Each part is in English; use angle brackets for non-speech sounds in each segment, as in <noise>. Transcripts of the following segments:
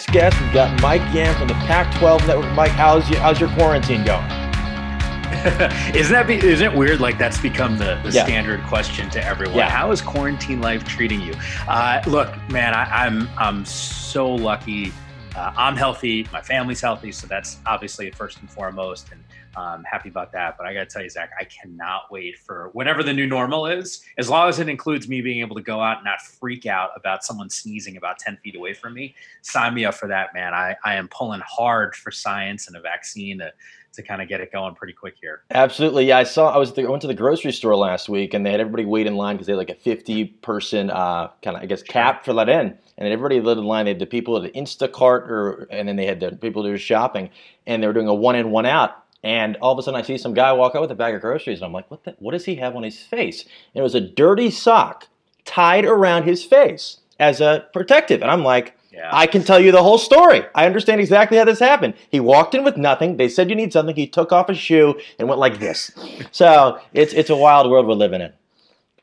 Next guest, we've got Mike Yam from the Pac-12 Network. Mike, how's your how's your quarantine going? <laughs> isn't that be, isn't it weird? Like that's become the, the yeah. standard question to everyone. Yeah. How is quarantine life treating you? Uh, look, man, I, I'm I'm so lucky. Uh, I'm healthy. My family's healthy, so that's obviously first and foremost. And I'm happy about that. But I got to tell you, Zach, I cannot wait for whatever the new normal is, as long as it includes me being able to go out and not freak out about someone sneezing about 10 feet away from me. Sign me up for that, man. I, I am pulling hard for science and a vaccine to, to kind of get it going pretty quick here. Absolutely. Yeah, I saw, I was, the, I went to the grocery store last week and they had everybody wait in line because they had like a 50 person uh, kind of, I guess, cap for let in. And everybody lit in line. They had the people at the Instacart, or and then they had the people who were shopping, and they were doing a one in, one out and all of a sudden, I see some guy walk out with a bag of groceries, and I'm like, "What? The, what does he have on his face?" And it was a dirty sock tied around his face as a protective. And I'm like, yeah. "I can tell you the whole story. I understand exactly how this happened. He walked in with nothing. They said you need something. He took off a shoe and went like this. <laughs> so it's it's a wild world we're living in."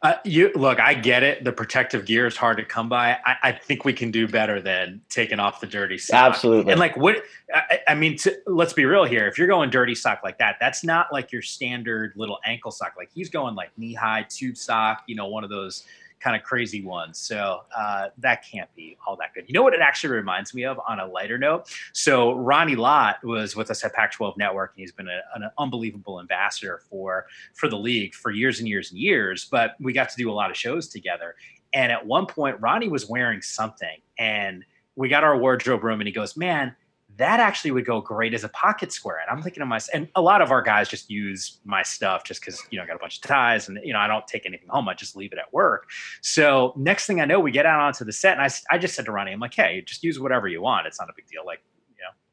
Uh, you look, I get it. The protective gear is hard to come by. I, I think we can do better than taking off the dirty sock. Absolutely. And like, what? I, I mean, to, let's be real here. If you're going dirty sock like that, that's not like your standard little ankle sock. Like he's going like knee high tube sock. You know, one of those kind of crazy ones. So uh, that can't be all that good. You know what it actually reminds me of on a lighter note? So Ronnie Lott was with us at Pac-12 Network, and he's been a, an unbelievable ambassador for for the league for years and years and years. But we got to do a lot of shows together. And at one point, Ronnie was wearing something, and we got our wardrobe room, and he goes, "Man." That actually would go great as a pocket square. And I'm thinking to myself, and a lot of our guys just use my stuff just because, you know, I got a bunch of ties and, you know, I don't take anything home. I just leave it at work. So next thing I know, we get out onto the set and I, I just said to Ronnie, I'm like, hey, just use whatever you want. It's not a big deal. Like,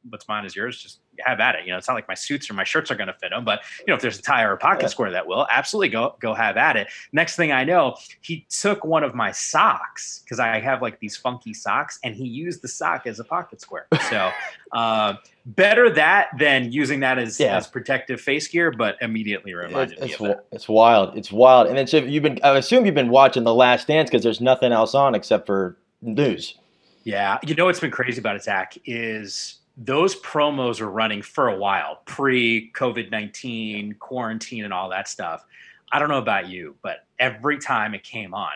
what's mine is yours. Just have at it. You know, it's not like my suits or my shirts are going to fit them, but you know, if there's a tie or a pocket yeah. square that will, absolutely go go have at it. Next thing I know, he took one of my socks because I have like these funky socks, and he used the sock as a pocket square. So <laughs> uh, better that than using that as, yeah. as protective face gear, but immediately reminded it's, me of that. It's wild. It's wild. And then so you've been, I assume you've been watching The Last Dance because there's nothing else on except for news. Yeah, you know what's been crazy about it, Zach, is those promos were running for a while, pre COVID 19, quarantine, and all that stuff. I don't know about you, but every time it came on,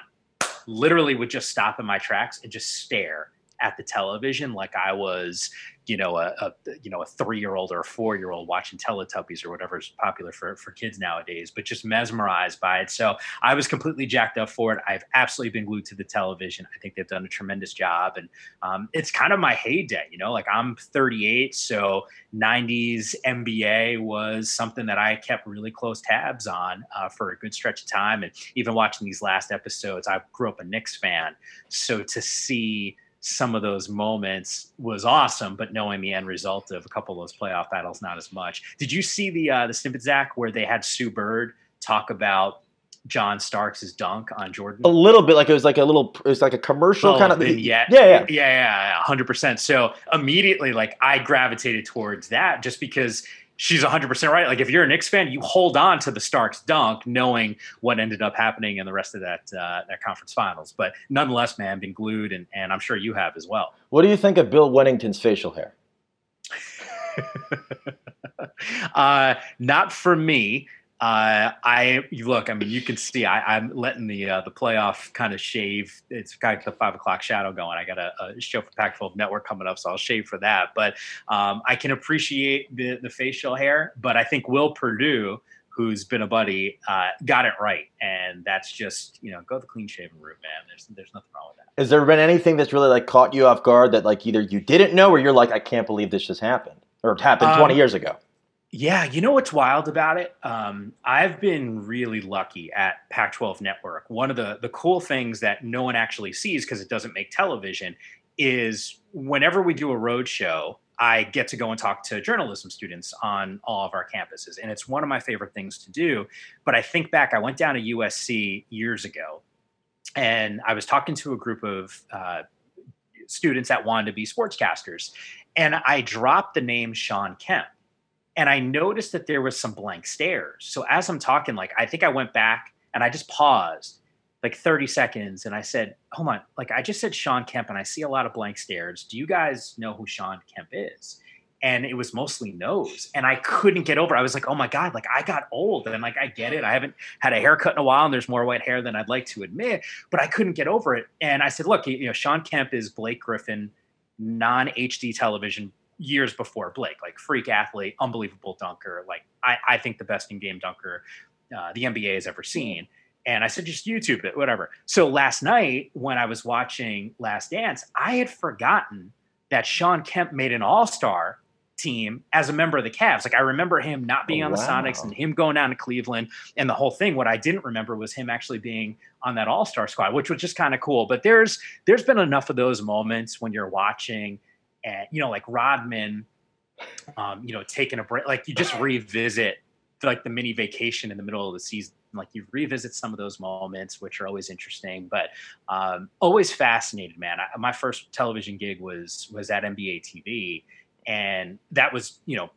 literally would just stop in my tracks and just stare at the television like I was you know a, a you know a three year old or a four year old watching Teletubbies or whatever is popular for for kids nowadays, but just mesmerized by it. So I was completely jacked up for it. I've absolutely been glued to the television. I think they've done a tremendous job, and um, it's kind of my heyday. You know, like I'm 38, so 90s NBA was something that I kept really close tabs on uh, for a good stretch of time, and even watching these last episodes, I grew up a Knicks fan, so to see some of those moments was awesome, but knowing the end result of a couple of those playoff battles, not as much. Did you see the uh, the snippet, Zach, where they had Sue Bird talk about John Starks' dunk on Jordan? A little bit, like it was like a little, it was like a commercial oh, kind of. Yeah, yeah, yeah, yeah, yeah, hundred percent. So immediately, like I gravitated towards that just because she's 100% right. Like if you're a Knicks fan, you hold on to the Starks dunk knowing what ended up happening in the rest of that uh, that conference finals. But nonetheless, man, been glued and, and I'm sure you have as well. What do you think of Bill Wennington's facial hair? <laughs> uh, not for me. Uh, I look. I mean, you can see I, am letting the uh, the playoff kind of shave. It's got the five o'clock shadow going. I got a, a show for Pac-12 Network coming up, so I'll shave for that. But um, I can appreciate the the facial hair. But I think Will Perdue, who's been a buddy, uh, got it right, and that's just you know go the clean shaven route, man. There's there's nothing wrong with that. Has there been anything that's really like caught you off guard that like either you didn't know or you're like I can't believe this just happened or happened um, 20 years ago? Yeah, you know what's wild about it? Um, I've been really lucky at Pac-12 Network. One of the the cool things that no one actually sees because it doesn't make television is whenever we do a road show, I get to go and talk to journalism students on all of our campuses, and it's one of my favorite things to do. But I think back, I went down to USC years ago, and I was talking to a group of uh, students that wanted to be sportscasters, and I dropped the name Sean Kemp and I noticed that there was some blank stares. So as I'm talking, like I think I went back and I just paused like 30 seconds and I said, hold on, like I just said Sean Kemp and I see a lot of blank stares. Do you guys know who Sean Kemp is? And it was mostly nose. And I couldn't get over. I was like, oh my God, like I got old. And like I get it. I haven't had a haircut in a while and there's more white hair than I'd like to admit, but I couldn't get over it. And I said, look, you know, Sean Kemp is Blake Griffin, non HD television years before Blake, like freak athlete, unbelievable dunker. Like I, I think the best in game dunker uh, the NBA has ever seen. And I said, just YouTube it, whatever. So last night when I was watching Last Dance, I had forgotten that Sean Kemp made an all star team as a member of the Cavs. Like I remember him not being oh, on the wow. Sonics and him going down to Cleveland and the whole thing. What I didn't remember was him actually being on that All Star squad, which was just kind of cool. But there's there's been enough of those moments when you're watching, and you know, like Rodman, um, you know, taking a break. Like you just revisit like the mini vacation in the middle of the season like you revisit some of those moments which are always interesting but um, always fascinated man I, my first television gig was was at nba tv and that was you know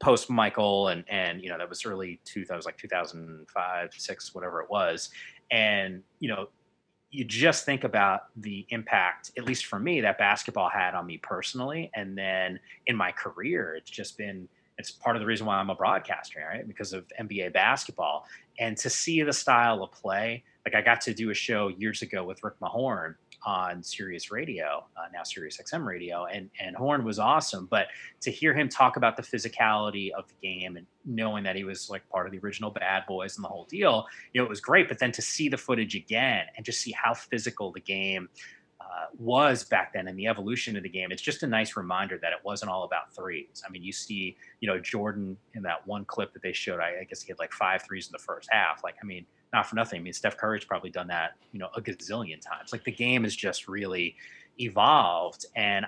post michael and and you know that was early 2000 like 2005 6 whatever it was and you know you just think about the impact at least for me that basketball had on me personally and then in my career it's just been it's part of the reason why I'm a broadcaster, right? Because of NBA basketball. And to see the style of play, like I got to do a show years ago with Rick Mahorn on Sirius Radio, uh, now Sirius XM Radio, and and Horn was awesome. But to hear him talk about the physicality of the game and knowing that he was like part of the original Bad Boys and the whole deal, you know, it was great. But then to see the footage again and just see how physical the game uh, was back then and the evolution of the game. It's just a nice reminder that it wasn't all about threes. I mean, you see, you know, Jordan in that one clip that they showed, I, I guess he had like five threes in the first half. Like, I mean, not for nothing. I mean, Steph Curry's probably done that, you know, a gazillion times. Like the game has just really evolved. And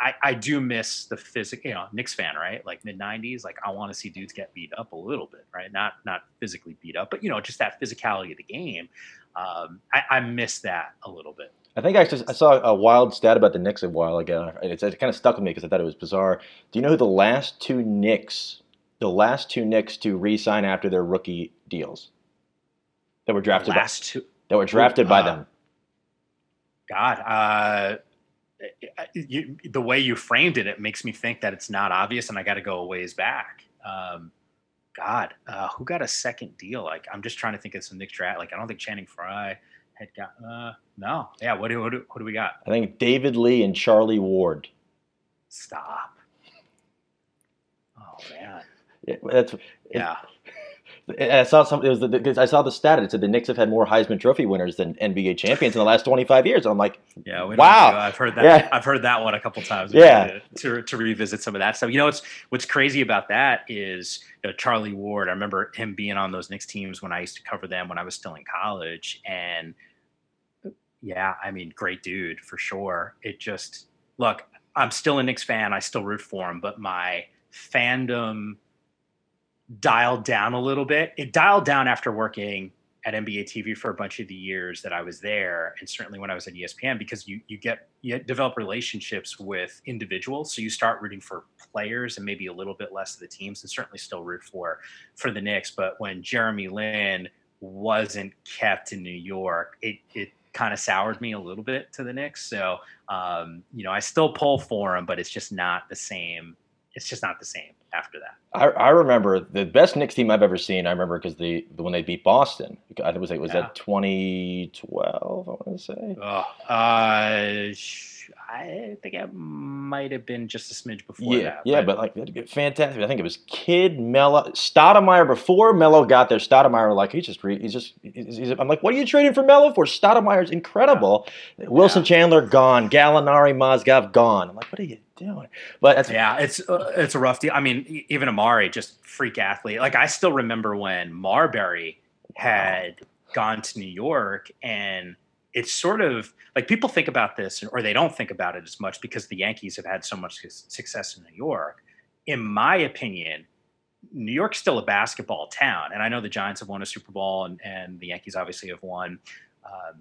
I, I do miss the physical, you know, Knicks fan, right? Like mid '90s, like I want to see dudes get beat up a little bit, right? Not not physically beat up, but you know, just that physicality of the game. Um, I, I miss that a little bit. I think I, just, I saw a wild stat about the Knicks a while ago. It, it kind of stuck with me because I thought it was bizarre. Do you know who the last two Knicks, the last two Knicks to re-sign after their rookie deals that were drafted last by, two that were drafted uh, by them? God, uh, you, the way you framed it, it makes me think that it's not obvious, and I got to go a ways back. Um, God, uh, who got a second deal? Like, I'm just trying to think of some Knicks draft. Like, I don't think Channing Frye had got. Uh, no, yeah. What do, what do what do we got? I think David Lee and Charlie Ward. Stop. Oh man. Yeah, that's yeah. I saw some. It was the, I saw the stat. It said the Knicks have had more Heisman Trophy winners than NBA champions in the last 25 years. And I'm like, yeah, wow. I've heard that. Yeah. I've heard that one a couple times. Yeah. To, to revisit some of that stuff. You know, what's what's crazy about that is you know, Charlie Ward. I remember him being on those Knicks teams when I used to cover them when I was still in college, and yeah, I mean, great dude for sure. It just look, I'm still a Knicks fan. I still root for him, but my fandom dialed down a little bit. It dialed down after working at NBA TV for a bunch of the years that I was there, and certainly when I was at ESPN, because you you get you develop relationships with individuals, so you start rooting for players and maybe a little bit less of the teams, and certainly still root for for the Knicks. But when Jeremy Lin wasn't kept in New York, it it kind of soured me a little bit to the Knicks. So um, you know, I still pull for him, but it's just not the same. It's just not the same after that. I, I remember the best Knicks team I've ever seen. I remember because the, the when they beat Boston. I think it was it was yeah. that 2012. I want to say. Oh, uh, I think it might have been just a smidge before yeah, that. Yeah, but, but like fantastic. I think it was Kidd Melo Stoudemire before Melo got there. Stoudemire like he's just he's just he's, he's, I'm like, what are you trading for Melo for? Stoudemire's incredible. Yeah. Wilson yeah. Chandler gone. Gallinari Mozgov gone. I'm like, what are you doing? But that's yeah, it's uh, it's a rough deal. I mean, even Amar'e just freak athlete. Like I still remember when Marbury had gone to New York and it's sort of like people think about this or they don't think about it as much because the Yankees have had so much success in New York. In my opinion, New York's still a basketball town, and I know the Giants have won a Super Bowl, and, and the Yankees obviously have won, um,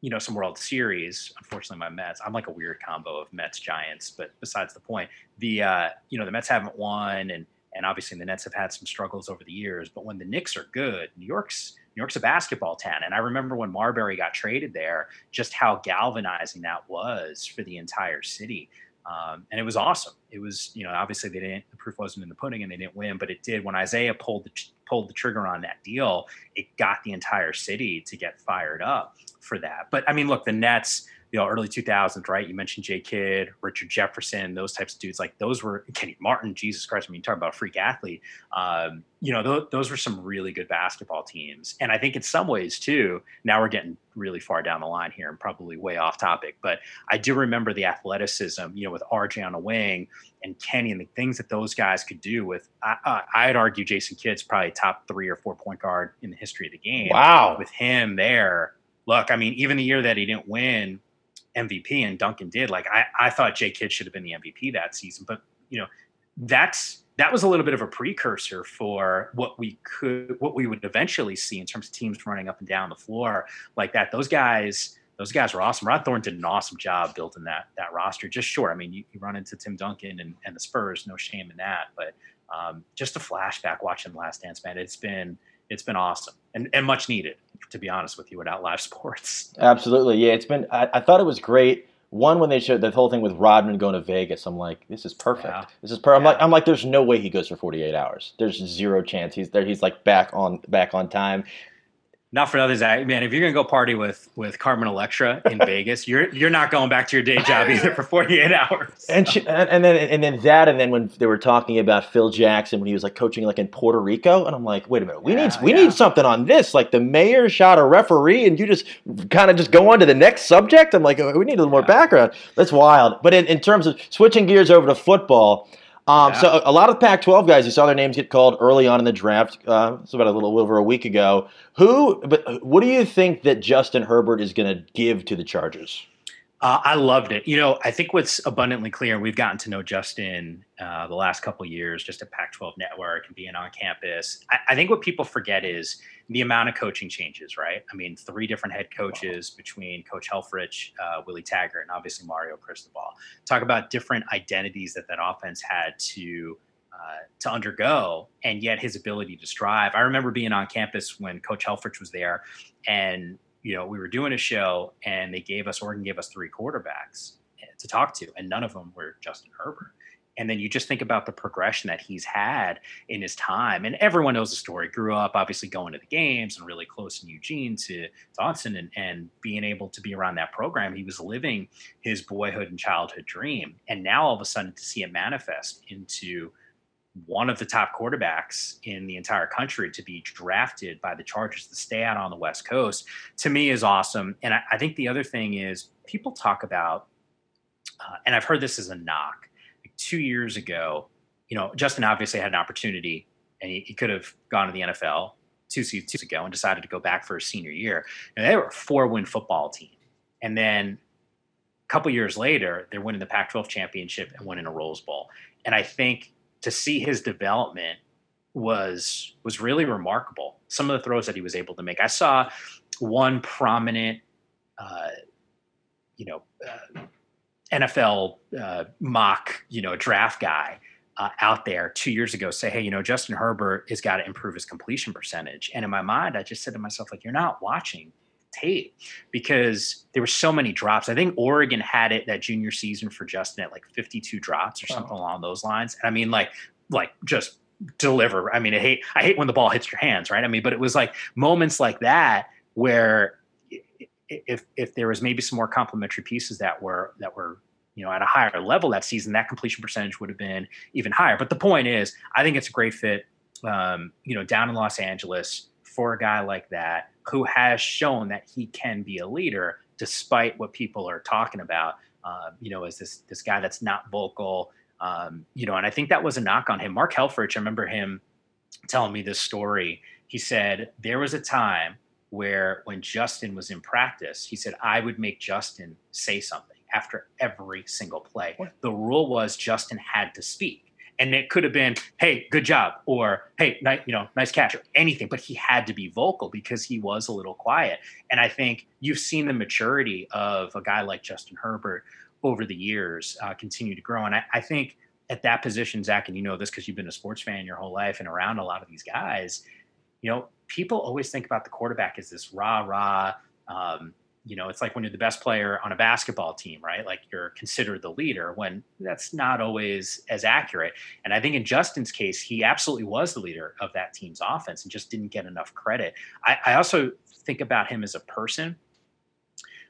you know, some World Series. Unfortunately, my Mets. I'm like a weird combo of Mets Giants, but besides the point, the uh, you know the Mets haven't won, and and obviously the Nets have had some struggles over the years. But when the Knicks are good, New York's New York's a basketball town. And I remember when Marbury got traded there, just how galvanizing that was for the entire city. Um, and it was awesome. It was, you know, obviously they didn't, the proof wasn't in the pudding and they didn't win, but it did. When Isiah pulled the, pulled the trigger on that deal, it got the entire city to get fired up for that. But I mean, look, the Nets, you know, early 2000s, right? You mentioned Jay Kidd, Richard Jefferson, those types of dudes. Like those were Kenyon Martin, Jesus Christ. I mean, you talk about a freak athlete. Um, you know, th- those were some really good basketball teams. And I think in some ways, too, now we're getting really far down the line here and probably way off topic. But I do remember the athleticism, you know, with RJ on a wing and Kenny and the things that those guys could do with, I, I'd argue Jason Kidd's probably top three or four point guard in the history of the game. Wow. With him there. Look, I mean, even the year that he didn't win, MVP and Duncan did. Like I, I thought Jay Kidd should have been the MVP that season, but you know, that's that was a little bit of a precursor for what we could what we would eventually see in terms of teams running up and down the floor like that. Those guys, those guys were awesome. Rod Thorn did an awesome job building that that roster. Just sure, I mean, you, you run into Tim Duncan and, and the Spurs, no shame in that. But um, just a flashback watching the Last Dance, man. It's been it's been awesome and, and much needed, to be honest with you, at live <laughs> sports. Absolutely. Yeah, it's been, I, I thought it was great. One, when they showed the whole thing with Rodman going to Vegas, I'm like, this is perfect. Yeah. This is perfect. I'm like, I'm like, there's no way he goes for 48 hours. There's zero chance he's there. He's like back on back on time not for nothing, Zach. Man, if you're gonna go party with with Carmen Electra in <laughs> Vegas, you're you're not going back to your day job either for 48 hours. And, she, and and then and then that, and then when they were talking about Phil Jackson when he was like coaching like in Puerto Rico, and I'm like, wait a minute, we yeah, need we yeah. need something on this. Like the mayor shot a referee, and you just kind of just go on to the next subject. I'm like, we need a little more background. That's wild. But in, in terms of switching gears over to football. Um, yeah. So a lot of Pac-12 guys, you saw their names get called early on in the draft. Uh, it's about a little over a week ago. Who? But what do you think that Justin Herbert is going to give to the Chargers? Uh, I loved it. You know, I think what's abundantly clear, we've gotten to know Justin uh, the last couple years, just at Pac-12 Network and being on campus. I, I, think what people forget is the amount of coaching changes. Right? I mean, three different head coaches between Coach Helfrich, uh, Willie Taggart, and obviously Mario Cristobal. Talk about different identities that that offense had to. Uh, to undergo, and yet his ability to strive. I remember being on campus when Coach Helfrich was there, and you know, we were doing a show and they gave us, Oregon gave us three quarterbacks to talk to, and none of them were Justin Herbert. And then you just think about the progression that he's had in his time. And everyone knows the story. Grew up obviously going to the games and really close in Eugene to Autzen and, and being able to be around that program. He was living his boyhood and childhood dream. And now all of a sudden to see it manifest into one of the top quarterbacks in the entire country to be drafted by the Chargers to stay out on the West Coast to me is awesome. And I, I think the other thing is people talk about, uh, and I've heard this as a knock. Two years ago, you know, Justin obviously had an opportunity and he, he could have gone to the NFL two seasons ago and decided to go back for his senior year. And they were a four win football team. And then a couple years later, they're winning the Pac 12 championship and winning a Rose Bowl. And I think to see his development was was really remarkable. Some of the throws that he was able to make. I saw one prominent, uh, you know, uh, NFL uh, mock, you know, draft guy uh, out there two years ago say, hey, you know, Justin Herbert has got to improve his completion percentage. And in my mind, I just said to myself, like, you're not watching tape because there were so many drops. I think Oregon had it that junior season for Justin at like 52 drops or something oh. along those lines. And I mean, like, like just deliver. I mean, I hate I hate when the ball hits your hands, right? I mean, but it was like moments like that where if if there was maybe some more complementary pieces that were that were you know at a higher level that season, that completion percentage would have been even higher. But the point is, I think it's a great fit. Um, you know, down in Los Angeles for a guy like that who has shown that he can be a leader despite what people are talking about. Uh, you know, as this this guy that's not vocal. Um, you know, and I think that was a knock on him. Mark Helfrich, I remember him telling me this story. He said there was a time where when Justin was in practice, he said I would make Justin say something after every single play. What? The rule was Justin had to speak and it could have been, "Hey, good job," or "Hey, nice, you know, nice catch," or anything. But he had to be vocal because he was a little quiet. And I think you've seen the maturity of a guy like Justin Herbert over the years uh, continue to grow. And I, I think at that position, Zach, and you know this because you've been a sports fan your whole life and around a lot of these guys. you know, people always think about the quarterback as this rah rah. Um, you know, it's like when you're the best player on a basketball team, right? Like you're considered the leader when that's not always as accurate. And I think in Justin's case, he absolutely was the leader of that team's offense and just didn't get enough credit. I, I also think about him as a person.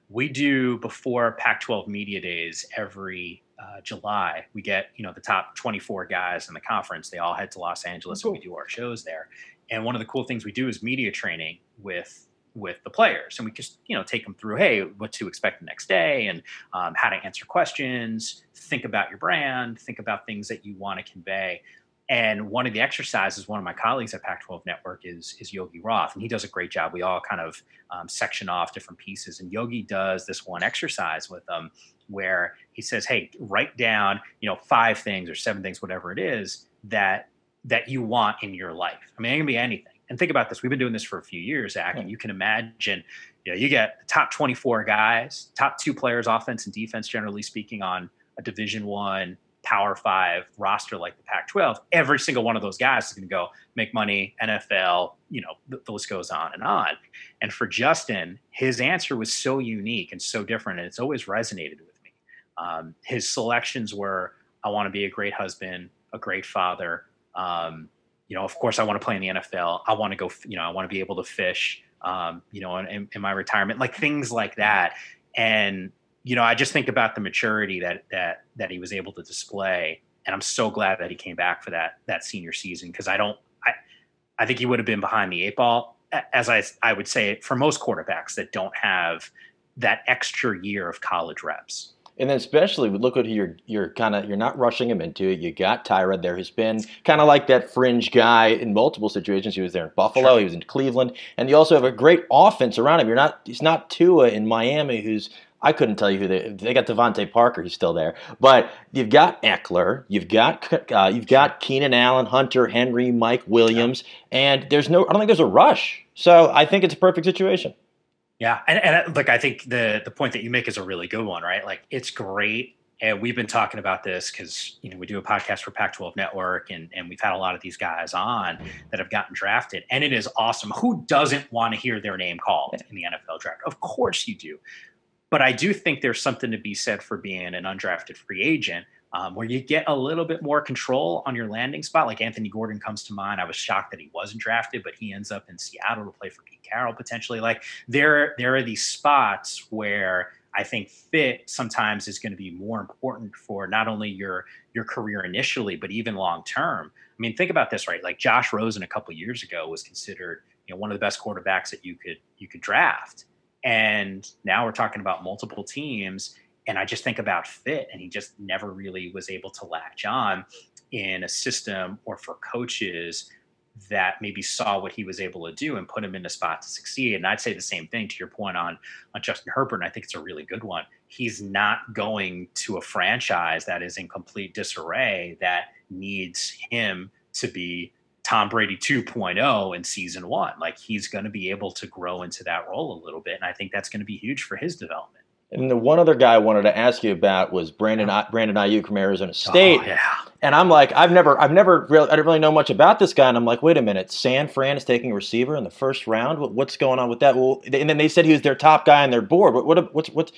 We do before Pac 12 media days every uh, July, we get you know the top 24 guys in the conference. They all head to Los Angeles cool. and we do our shows there. And one of the cool things we do is media training with with the players, and we just you know take them through, hey, what to expect the next day, and um, how to answer questions. Think about your brand. Think about things that you want to convey. And one of the exercises, one of my colleagues at Pac-12 Network is is Yogi Roth, and he does a great job. We all kind of um, section off different pieces, and Yogi does this one exercise with them where he says, "Hey, write down, you know, five things or seven things, whatever it is that that you want in your life. I mean, it can be anything. And think about this: we've been doing this for a few years, Zach, and you can imagine, you know, you get the top 24 guys, top two players, offense and defense, generally speaking, on a Division One Power Five roster like the Pac-12, every single one of those guys is going to go make money, NFL, you know, the, the, list goes on and on. And for Justin, his answer was so unique and so different, and it's always resonated with me. Um, his selections were: I want to be a great husband, a great father. Um, you know, of course, I want to play in the NFL. I want to go, you know, I want to be able to fish. Um, you know, in, in my retirement, like things like that. And you know, I just think about the maturity that that that he was able to display, and I'm so glad that he came back for that that senior season because I don't, I, I think he would have been behind the eight ball, as I I would say for most quarterbacks that don't have that extra year of college reps. And then especially look at you're you're kind of you're not rushing him into it. You got Tyrod there, who's been kind of like that fringe guy in multiple situations. He was there in Buffalo, sure. he was in Cleveland, and you also have a great offense around him. You're not he's not Tua in Miami, who's I couldn't tell you who they they got DeVante Parker. He's still there, but you've got Ekeler, you've got uh, you've got Keenan Allen, Hunter Henry, Mike Williams, and there's no I don't think there's a rush. So I think it's a perfect situation. Yeah, and, and like I think the the point that you make is a really good one, right? Like it's great and we've been talking about this because you know we do a podcast for Pac-12 Network, and and we've had a lot of these guys on that have gotten drafted, and it is awesome. Who doesn't want to hear their name called in the NFL draft? Of course you do. But I do think there's something to be said for being an undrafted free agent um, where you get a little bit more control on your landing spot. Like Anthony Gordon comes to mind. I was shocked that he wasn't drafted, but he ends up in Seattle to play for Pete Carroll potentially. Like there, there are these spots where I think fit sometimes is going to be more important for not only your your career initially, but even long term. I mean, think about this, right? Like Josh Rosen a couple years ago was considered, you know, one of the best quarterbacks that you could you could draft. And now we're talking about multiple teams. And I just think about fit, and he just never really was able to latch on in a system or for coaches that maybe saw what he was able to do and put him in a spot to succeed. And I'd say the same thing to your point on on Justin Herbert. And I think it's a really good one. He's not going to a franchise that is in complete disarray that needs him to be Tom Brady 2.0 in season one. Like he's going to be able to grow into that role a little bit. And I think that's going to be huge for his development. And the one other guy I wanted to ask you about was Brandon Brandon Aiyuk from Arizona oh, State. Oh, yeah. And I'm like, I've never, I've never really, I didn't really know much about this guy. And I'm like, wait a minute, San Fran is taking a receiver in the first round. What's going on with that? Well, and then they said he was their top guy on their board. What, what, what's, what's,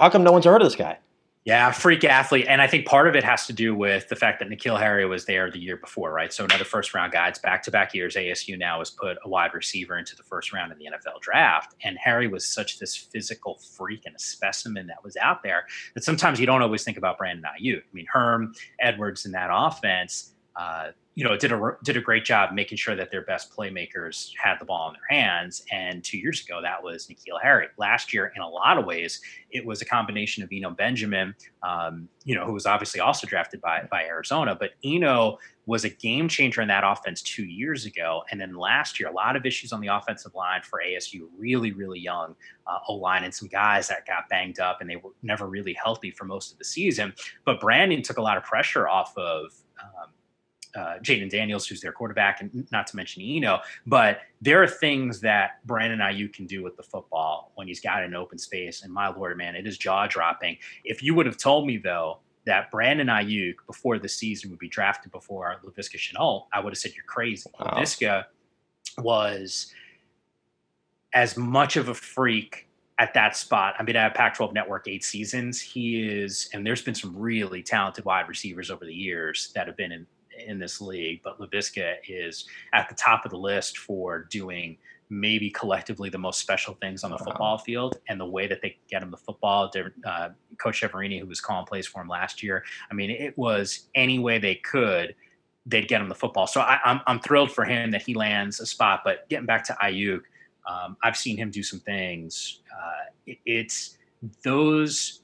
how come no one's heard of this guy? Yeah, freak athlete. And I think part of it has to do with the fact that N'Keal Harry was there the year before, right? So another first round guy. It's back to back years. ASU now has put a wide receiver into the first round in the NFL draft. And Harry was such this physical freak and a specimen that was out there that sometimes you don't always think about Brandon Aiyuk. I mean, Herm, Edwards in that offense, uh, you know, did a did a great job making sure that their best playmakers had the ball in their hands. And two years ago, that was N'Keal Harry. Last year, in a lot of ways, it was a combination of Eno Benjamin, um, you know, who was obviously also drafted by by Arizona, but Eno was a game changer in that offense two years ago. And then last year, a lot of issues on the offensive line for ASU, really, really young uh, O line, and some guys that got banged up and they were never really healthy for most of the season. But Brandon took a lot of pressure off of. Um, uh, Jayden Daniels, who's their quarterback, and not to mention Eno. But there are things that Brandon Aiyuk can do with the football when he's got an open space. And my lord, man, it is jaw dropping. If you would have told me though that Brandon Aiyuk before the season would be drafted before Laviska Shenault, I would have said you're crazy. Wow. Laviska was as much of a freak at that spot. I mean, I have Pac 12 Network eight seasons. He is, and there's been some really talented wide receivers over the years that have been in, in this league, but Laviska is at the top of the list for doing maybe collectively the most special things on the wow. football field and the way that they get him the football. Uh, Coach Chiaverini, who was calling plays for him last year, I mean, it was any way they could, they'd get him the football. So I, am I'm, I'm thrilled for him that he lands a spot. But getting back to Aiyuk, um, I've seen him do some things. Uh, it, it's those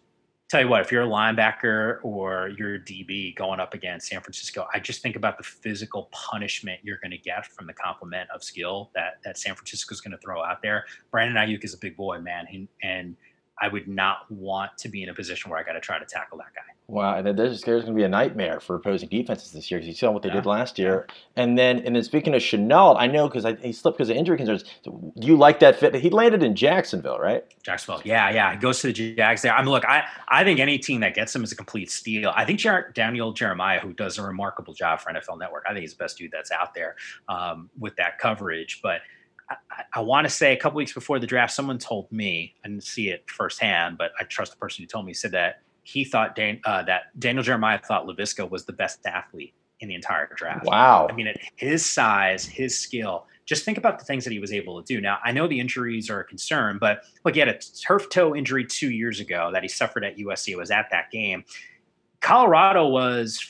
tell you what, if you're a linebacker or you're a DB going up against San Francisco, I just think about the physical punishment you're going to get from the complement of skill that that San Francisco is going to throw out there. Brandon Aiyuk is a big boy, man, and I would not want to be in a position where I got to try to tackle that guy. Wow, and there's, there's going to be a nightmare for opposing defenses this year because you saw what they yeah. did last year. And then, and then speaking of Shenault, I know because he slipped because of injury concerns. Do you like that fit? He landed in Jacksonville, right? Jacksonville, yeah, yeah. He goes to the Jags there. I mean, look, I I think any team that gets him is a complete steal. I think Jer- Daniel Jeremiah, who does a remarkable job for NFL Network, I think he's the best dude that's out there um, with that coverage, but. I, I want to say a couple weeks before the draft, someone told me, I didn't see it firsthand, but I trust the person who told me, said that he thought Dan, uh, that Daniel Jeremiah thought Laviska was the best athlete in the entire draft. Wow. I mean, at his size, his skill, just think about the things that he was able to do. Now, I know the injuries are a concern, but look, he had a turf toe injury two years ago that he suffered at USC. It was at that game. Colorado was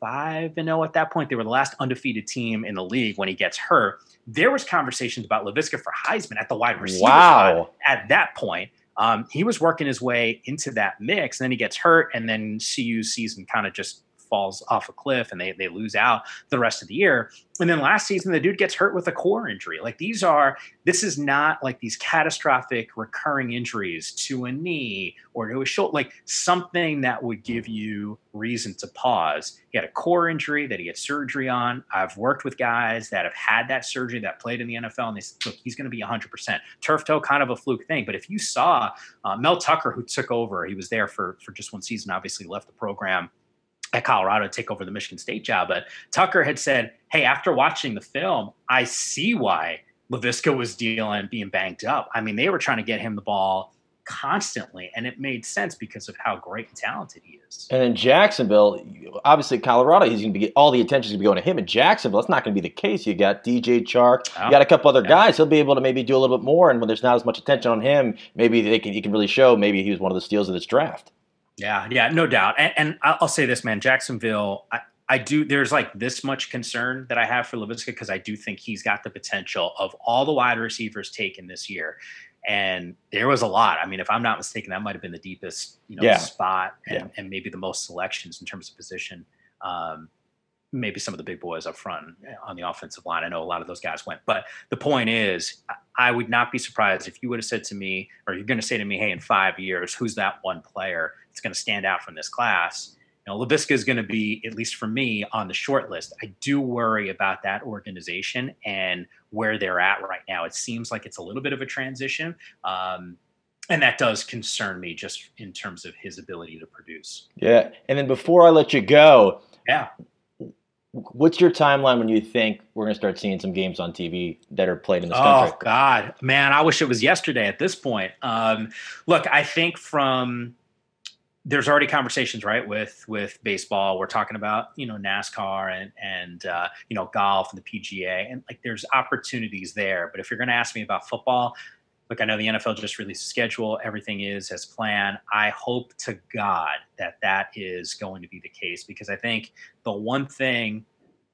5 and 0 at that point. They were the last undefeated team in the league when he gets hurt. There was conversations about Laviska for Heisman at the wide receiver wow. at that point um, he was working his way into that mix. And then he gets hurt, and then CU's season kind of just falls off a cliff and they, they lose out the rest of the year. And then last season, the dude gets hurt with a core injury. Like these are, this is not like these catastrophic recurring injuries to a knee or to a shoulder, like something that would give you reason to pause. He had a core injury that he had surgery on. I've worked with guys that have had that surgery that played in the NFL and they said, look, he's going to be 100%. Turf toe, kind of a fluke thing. But if you saw uh, Mel Tucker, who took over, he was there for, for just one season, obviously left the program at Colorado take over the Michigan State job. But Tucker had said, Hey, after watching the film, I see why Laviska was dealing being banged up. I mean, they were trying to get him the ball constantly, and it made sense because of how great and talented he is. And in Jacksonville, obviously Colorado, he's going to be all the attention is going to be going to him. In Jacksonville, that's not going to be the case. You got DJ Chark, oh, you got a couple other yeah. guys. He'll be able to maybe do a little bit more, and when there's not as much attention on him, maybe they can he can really show. Maybe he was one of the steals of this draft. Yeah, yeah, no doubt. And, and I'll say this, man, Jacksonville. I, I do. There's like this much concern that I have for Laviska because I do think he's got the potential of all the wide receivers taken this year, and there was a lot. I mean, if I'm not mistaken, that might have been the deepest, you know, yeah. spot and, yeah. and, maybe the most selections in terms of position. Um, maybe some of the big boys up front on the offensive line. I know a lot of those guys went, but the point is, I would not be surprised if you would have said to me, or you're going to say to me, "Hey, in five years, who's that one player that's going to stand out from this class?" You know, Laviska is going to be, at least for me, on the short list. I do worry about that organization and where they're at right now. It seems like it's a little bit of a transition. Um, and that does concern me just in terms of his ability to produce. Yeah. And then before I let you go, yeah what's your timeline when you think we're going to start seeing some games on TV that are played in this oh, country? Oh God, man, I wish it was yesterday. At this point, um, look, I think from there's already conversations right with with baseball. We're talking about you know NASCAR and and uh, you know golf and the PGA, and like there's opportunities there. But if you're going to ask me about football, look, I know the NFL just released a schedule. Everything is as planned. I hope to God that that is going to be the case because I think the one thing,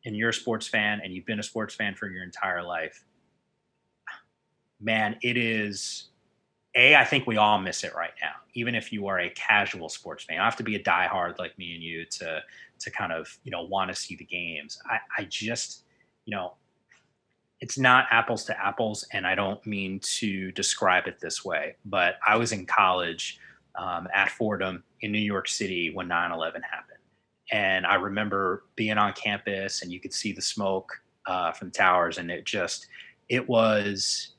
and you're a sports fan and you've been a sports fan for your entire life, man, it is. A, I think we all miss it right now. Even if you are a casual sports fan, you have to be a diehard like me and you to to kind of you know want to see the games. I, I just you know it's not apples to apples, and I don't mean to describe it this way, but I was in college um, at Fordham in New York City when 9 11 happened. And I remember being on campus and you could see the smoke uh, from the towers, and it just, it was,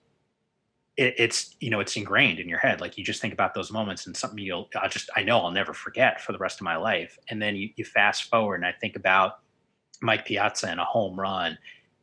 it, it's, you know, it's ingrained in your head. Like you just think about those moments and something you'll, I just, I know I'll never forget for the rest of my life. And then you, you fast forward and I think about Mike Piazza and a home run.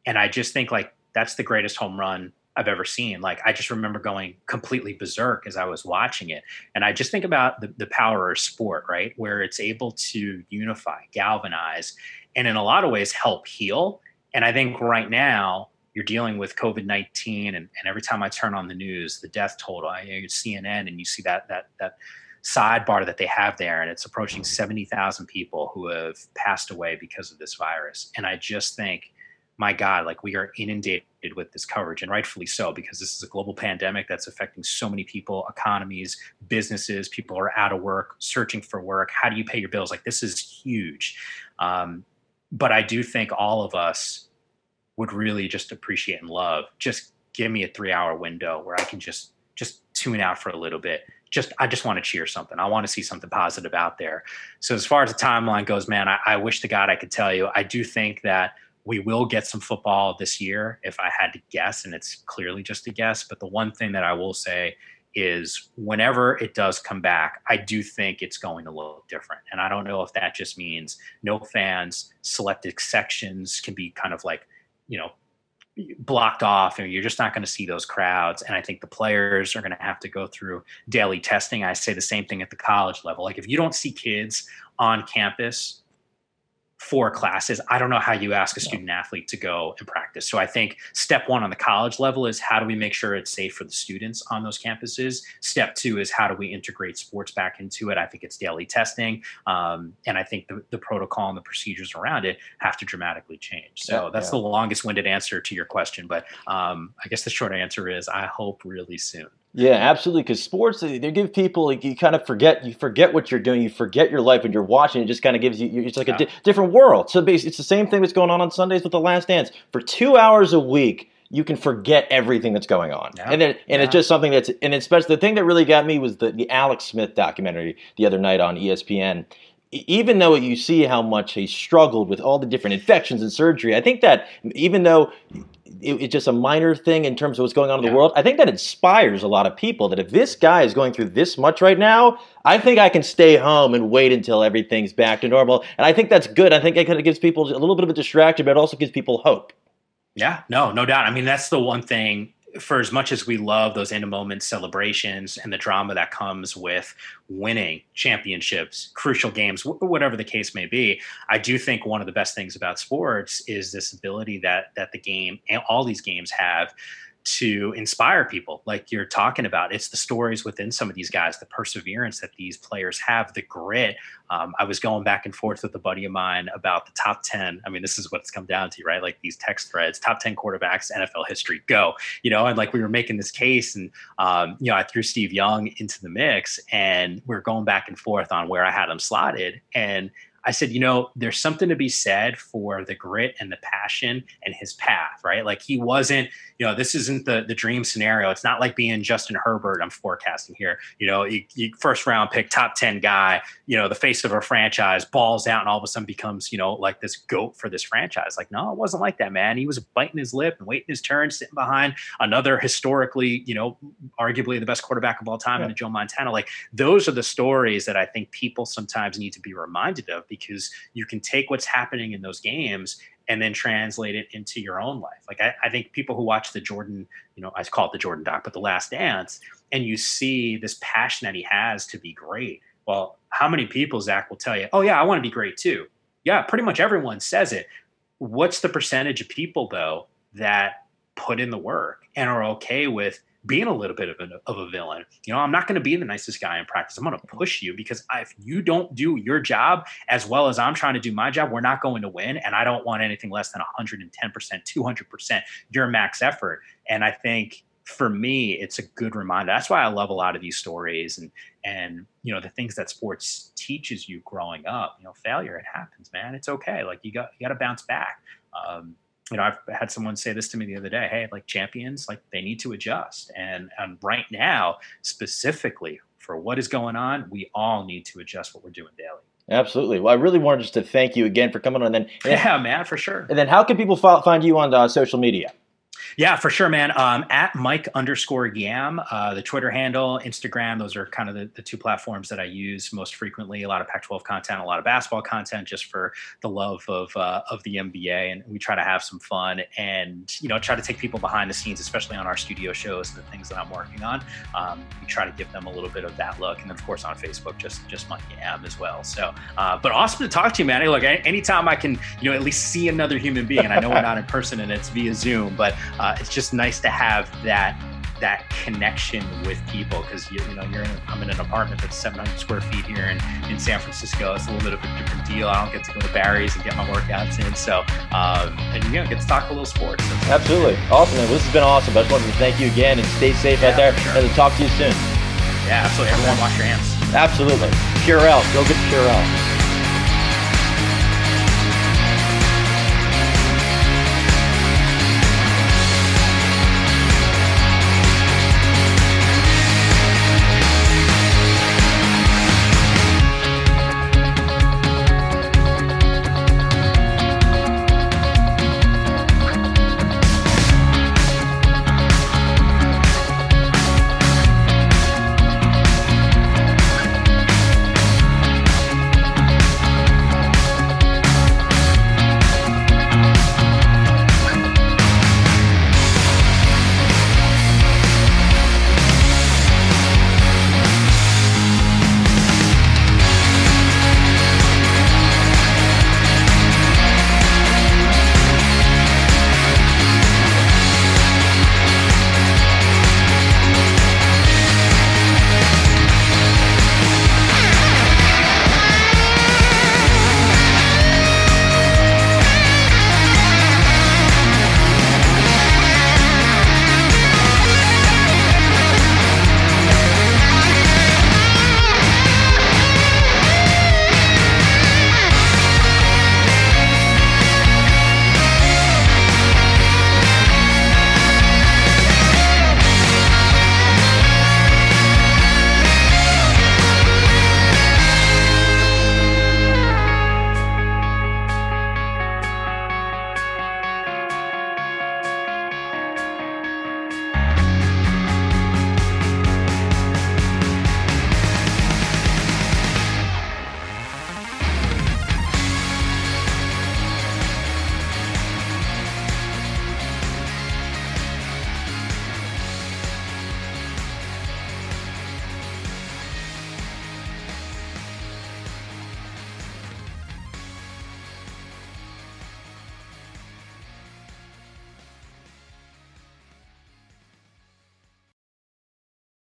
And I just think like that's the greatest home run I've ever seen. Like I just remember going completely berserk as I was watching it. And I just think about the, the power of sport, right? Where it's able to unify, galvanize, and in a lot of ways help heal. And I think right now you're dealing with COVID nineteen, and, and every time I turn on the news, the death total, I you know, CNN, and you see that that that sidebar that they have there, and it's approaching seventy thousand people who have passed away because of this virus. And I just think, my God, like we are inundated with this coverage, and rightfully so, because this is a global pandemic that's affecting so many people, economies, businesses. People are out of work, searching for work. How do you pay your bills? Like this is huge. Um, but I do think all of us would really just appreciate and love. Just give me a three hour window where I can just just tune out for a little bit. Just I just want to cheer something. I want to see something positive out there. So as far as the timeline goes, man, I, I wish to God I could tell you. I do think that we will get some football this year if I had to guess, and it's clearly just a guess. But the one thing that I will say is whenever it does come back, I do think it's going to look different. And I don't know if that just means no fans, selected sections can be kind of like, you know, blocked off and you're just not going to see those crowds and i think the players are going to have to go through daily testing i say the same thing at the college level like if you don't see kids on campus four classes. I don't know how you ask a student athlete to go and practice. So I think step one on the college level is how do we make sure it's safe for the students on those campuses? Step two is how do we integrate sports back into it? I think it's daily testing. Um, and I think the, the, protocol and the procedures around it have to dramatically change. So yeah, that's yeah. the longest winded answer to your question. But um, I guess the short answer is I hope really soon. Yeah, absolutely. Because sports, they, give people like you kind of forget you forget what you're doing, you forget your life, and you're watching. It just kind of gives you it's like yeah. a di- different world. So basically, it's the same thing that's going on on Sundays with the Last Dance. For two hours a week, you can forget everything that's going on, yeah. and then and yeah. it's just something that's and especially the thing that really got me was the the Alex Smith documentary the other night on ESPN even though you see how much he struggled with all the different infections and surgery, I think that even though it, it's just a minor thing in terms of what's going on in yeah. the world, I think that inspires a lot of people that if this guy is going through this much right now, I think I can stay home and wait until everything's back to normal. And I think that's good. I think it kind of gives people a little bit of a distraction, but it also gives people hope. Yeah, no, no doubt. I mean, that's the one thing for as much as we love those in a moment celebrations and the drama that comes with winning championships, crucial games, whatever the case may be, I do think one of the best things about sports is this ability that that the game and all these games have to inspire people like you're talking about. It's the stories within some of these guys the perseverance that these players have the grit. Um, i was going back and forth with a buddy of mine about the top 10 i mean this is what it's come down to right? Like these text threads top 10 quarterbacks nfl history go you know? And like we were making this case and um, you know i threw steve young into the mix and we are going back and forth on where i had him slotted. And I said, you know, there's something to be said for the grit and the passion and his path, right? Like he wasn't, you know, this isn't the the dream scenario. It's not like being Justin Herbert. I'm forecasting here. You know, you, you first round pick, top ten guy. You know, the face of a franchise, balls out, and all of a sudden becomes, you know, like this goat for this franchise. Like, no, it wasn't like that, man. He was biting his lip and waiting his turn, sitting behind another historically, you know, arguably the best quarterback of all time, yeah. in Joe Montana. Like, those are the stories that I think people sometimes need to be reminded of because you can take what's happening in those games and then translate it into your own life. Like I, I, think people who watch the Jordan, you know, I call it the Jordan doc, but the last dance, and you see this passion that he has to be great. Well, how many people, Zach, will tell you, oh yeah, I want to be great too. Yeah, pretty much everyone says it. What's the percentage of people though that put in the work and are okay with being a little bit of a, of a villain. You know, I'm not going to be the nicest guy in practice. I'm going to push you because if you don't do your job as well as I'm trying to do my job, we're not going to win. And I don't want anything less than 110%, 200% your max effort. And I think for me, it's a good reminder. That's why I love a lot of these stories and and you know the things that sports teaches you growing up. You know, failure it happens, man. It's okay. Like you got you got to bounce back. Um, you know, I've had someone say this to me the other day. Hey, like champions, like they need to adjust. And and right now, specifically for what is going on, we all need to adjust what we're doing daily. Absolutely. Well, I really wanted just to thank you again for coming on. And then, yeah, man, for sure. And then, how can people find you on uh, social media? Yeah, for sure, man. Um, at Mike underscore Yam, uh, the Twitter handle, Instagram, those are kind of the, the two platforms that I use most frequently. A lot of Pac-12 content, a lot of basketball content, just for the love of uh, of the NBA, and we try to have some fun and you know try to take people behind the scenes, especially on our studio shows, and the things that I'm working on. Um, we try to give them a little bit of that look, and then of course on Facebook, just just Mike Yam as well. So, uh, but awesome to talk to you, man. Hey, look, anytime I can, you know, at least see another human being, and I know we're not in person and it's via Zoom, but uh, it's just nice to have that that connection with people because you, you, know you're in I'm in an apartment that's 700 square feet here in, in San Francisco. It's a little bit of a different deal. I don't get to go to Barry's and get my workouts in. So um, and you know get to talk a little sports. So Absolutely, awesome. Man. This has been awesome. I just wanted to thank you again and stay safe yeah, out there. Sure. And talk to you soon. Yeah, absolutely. Everyone, wash your hands. Absolutely. Purell. Go get Purell.